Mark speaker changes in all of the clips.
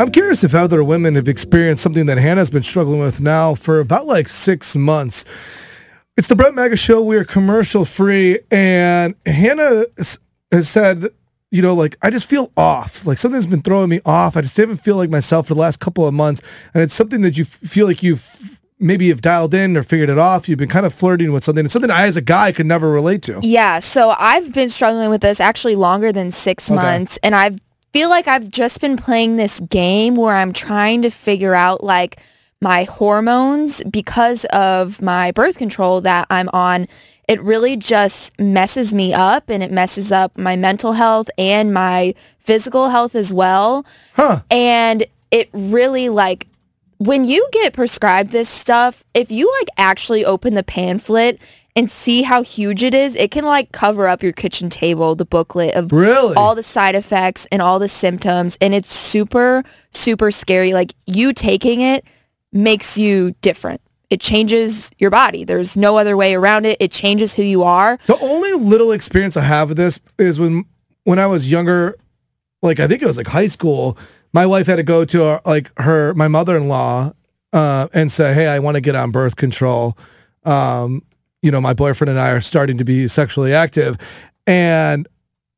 Speaker 1: I'm curious if other women have experienced something that Hannah's been struggling with now for about like six months. It's the Brett Mega Show. We are commercial free, and Hannah has said, you know, like I just feel off. Like something's been throwing me off. I just didn't feel like myself for the last couple of months, and it's something that you f- feel like you've maybe you've dialed in or figured it off. You've been kind of flirting with something. It's something I, as a guy, could never relate to.
Speaker 2: Yeah, so I've been struggling with this actually longer than six
Speaker 1: Okay.
Speaker 2: months, and I feel like I've just been playing this game where I'm trying to figure out like my hormones because of my birth control that I'm on. It really just messes me up, and it messes up my mental health and my physical health as well.
Speaker 1: Huh.
Speaker 2: And it really like when you get prescribed this stuff, if you like actually open the pamphlet and see how huge it is, it can like cover up your kitchen table, the booklet of
Speaker 1: Really?
Speaker 2: all the side effects and all the symptoms. And it's super, super scary. Like you taking it makes you different. It changes your body. There's no other way around it. It changes who you are.
Speaker 1: The only little experience I have with this is when when I was younger, like I think it was like high school, my wife had to go to our, like her my mother-in-law uh, and say, "Hey, I want to get on birth control." Um, you know, my boyfriend and I are starting to be sexually active, and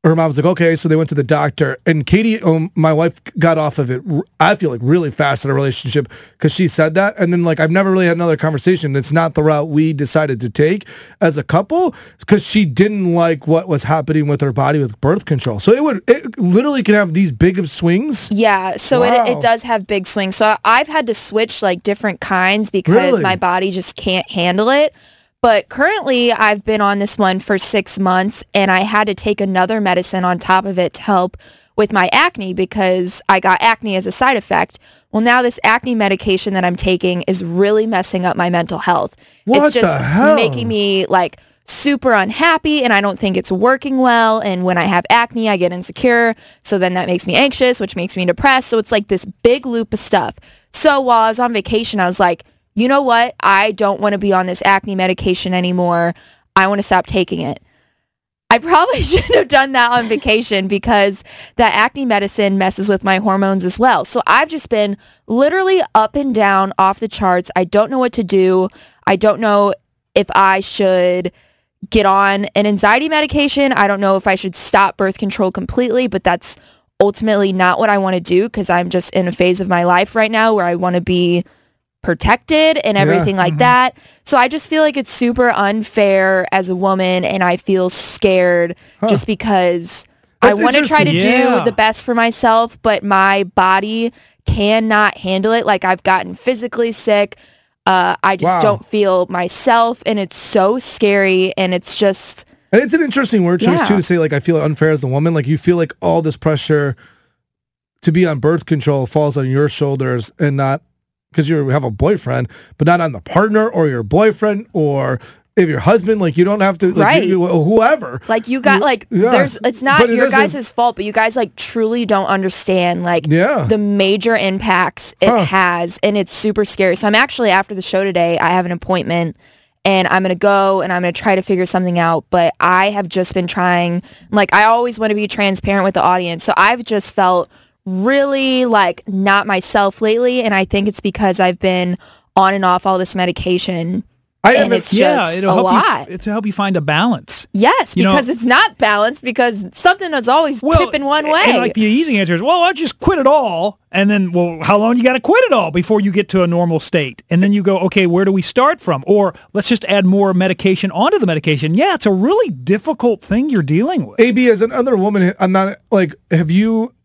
Speaker 1: her mom was like, "Okay," so they went to the doctor, and Katie, um, my wife, got off of it. I feel like really fast in a relationship because she said that, and then like I've never really had another conversation. It's not the route we decided to take as a couple because she didn't like what was happening with her body with birth control. So it would it literally can have these big of swings.
Speaker 2: Yeah, so
Speaker 1: Wow.
Speaker 2: it, it does have big swings. So I've had to switch like different kinds because
Speaker 1: Really?
Speaker 2: my body just can't handle it. But currently I've been on this one for six months and I had to take another medicine on top of it to help with my acne because I got acne as a side effect. Well, now this acne medication that I'm taking is really messing up my mental health.
Speaker 1: What
Speaker 2: it's just making me like super unhappy and I don't think it's working well. And when I have acne, I get insecure. So then that makes me anxious, which makes me depressed. So it's like this big loop of stuff. So while I was on vacation, I was like, you know what? I don't want to be on this acne medication anymore. I want to stop taking it. I probably shouldn't have done that on vacation because that acne medicine messes with my hormones as well. So I've just been literally up and down off the charts. I don't know what to do. I don't know if I should get on an anxiety medication. I don't know if I should stop birth control completely, but that's ultimately not what I want to do because I'm just in a phase of my life right now where I want to be protected and
Speaker 1: Yeah,
Speaker 2: everything like that. So I just feel like it's super unfair as a woman and I feel scared just because I want to try to.
Speaker 3: Yeah.
Speaker 2: do the best for myself, but my body cannot handle it. Like I've gotten physically sick. Uh, I just
Speaker 1: Wow.
Speaker 2: don't feel myself and it's so scary and it's just
Speaker 1: And it's an interesting word choice
Speaker 2: Yeah.
Speaker 1: too to say like I feel unfair as a woman. Like you feel like all this pressure to be on birth control falls on your shoulders and not because you have a boyfriend, but not on the partner or your boyfriend or if your husband. Like you don't have to, like,
Speaker 2: Right.
Speaker 1: you- whoever.
Speaker 2: like you got like
Speaker 1: Yeah.
Speaker 2: there's it's not
Speaker 1: But
Speaker 2: your
Speaker 1: doesn't-
Speaker 2: guys' fault, but you guys like truly don't understand like
Speaker 1: Yeah.
Speaker 2: the major impacts it
Speaker 1: Huh.
Speaker 2: has and it's super scary. So I'm actually after the show today, I have an appointment and I'm going to go and I'm going to try to figure something out, but I have just been trying like I always want to be transparent with the audience. So I've just felt really like not myself lately and I think it's because I've been on and off all this medication
Speaker 1: I
Speaker 2: and it's
Speaker 3: yeah,
Speaker 2: just
Speaker 3: it'll
Speaker 2: a
Speaker 3: help
Speaker 2: lot.
Speaker 3: you to help you find a balance.
Speaker 2: Yes,
Speaker 3: You know-
Speaker 2: because it's not balanced because something is always tipping one way.
Speaker 3: And like the easy answer is, well, I just quit it all. And then, well, how long you got to quit it all before you get to a normal state? And then you go, okay, where do we start from? Or let's just add more medication onto the medication. Yeah, it's a really difficult thing you're dealing with.
Speaker 1: AB as another woman, I'm not like. Have you?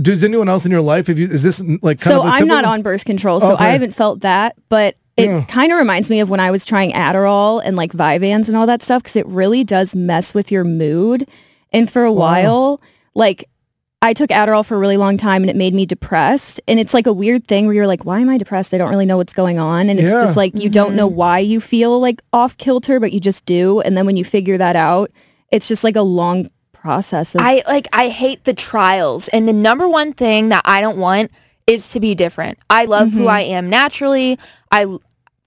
Speaker 1: Does anyone else in your life? Have you? Is this like kind
Speaker 4: so
Speaker 1: of? a
Speaker 4: I'm not on birth control, so
Speaker 1: Okay.
Speaker 4: I haven't felt that, but it
Speaker 1: Yeah.
Speaker 4: kind of reminds me of when I was trying Adderall and like Vyvanse and all that stuff because it really does mess with your mood. And for a while, like I took Adderall for a really long time and it made me depressed. And it's like a weird thing where you're like, why am I depressed? I don't really know what's going on. And it's
Speaker 1: Yeah.
Speaker 4: just like you don't know mm-hmm. why you feel like off kilter, but you just do. And then when you figure that out, it's just like a long process of
Speaker 2: I like I hate the trials and the number one thing that I don't want is to be different. I love who mm-hmm. I am naturally. I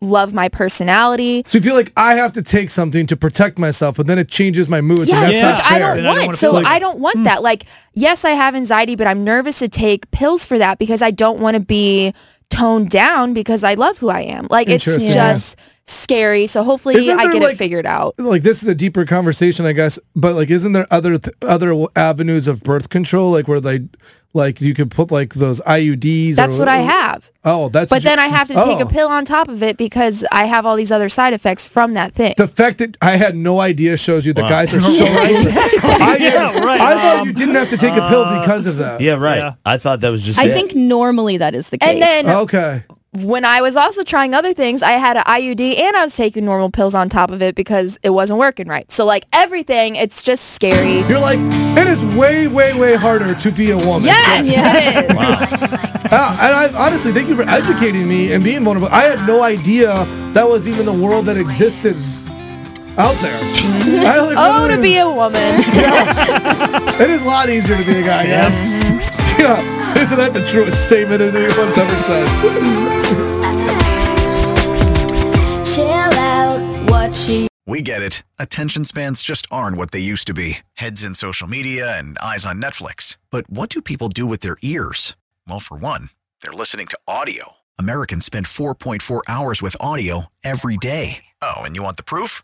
Speaker 2: love my personality.
Speaker 1: So you feel like I have to take something to protect myself, but then it changes my mood. so
Speaker 2: Yes,
Speaker 1: that's
Speaker 3: Yeah.
Speaker 2: which I don't
Speaker 3: And I don't
Speaker 2: want. so
Speaker 3: like
Speaker 2: I don't want hmm. that. Like, yes, I have anxiety, but I'm nervous to take pills for that because I don't want to be toned down because I love who I am. Like, it's just scary. So hopefully
Speaker 1: Isn't
Speaker 2: I get
Speaker 1: like-
Speaker 2: it figured out.
Speaker 1: like this is a deeper conversation, I guess. But like, isn't there other th- other avenues of birth control, like where they, like you could put like those IUDs?
Speaker 2: That's
Speaker 1: or,
Speaker 2: what I have.
Speaker 1: Oh, that's.
Speaker 2: But then I have to take
Speaker 1: oh.
Speaker 2: a pill on top of it because I have all these other side effects from that thing.
Speaker 1: The fact that I had no idea shows you the
Speaker 5: Wow.
Speaker 1: guys are so. I,
Speaker 3: Yeah, right.
Speaker 1: I thought
Speaker 3: Um,
Speaker 1: you didn't have to take a pill because of that.
Speaker 5: Yeah, right.
Speaker 3: Yeah.
Speaker 5: I thought that was just
Speaker 4: I
Speaker 5: it.
Speaker 4: think normally that is the case.
Speaker 2: and then
Speaker 1: Okay.
Speaker 2: When I was also trying other things, I had an IUD and I was taking normal pills on top of it because it wasn't working right. So like everything, it's just scary.
Speaker 1: You're like, it is way, way, way harder to be a woman.
Speaker 2: Yes, it is.
Speaker 1: Ah, and I honestly thank you for educating me and being vulnerable. I had no idea that was even a world that existed out there. I, like,
Speaker 2: Oh, to be a woman.
Speaker 1: It is a lot easier to be a guy, yes. Yeah. Isn't that the truest statement anyone's ever said?
Speaker 6: Chill out, what she
Speaker 7: We get it. Attention spans just aren't what they used to be heads in social media and eyes on Netflix. But what do people do with their ears? Well, for one, they're listening to audio. Americans spend 4.4 hours with audio every day. Oh, and you want the proof?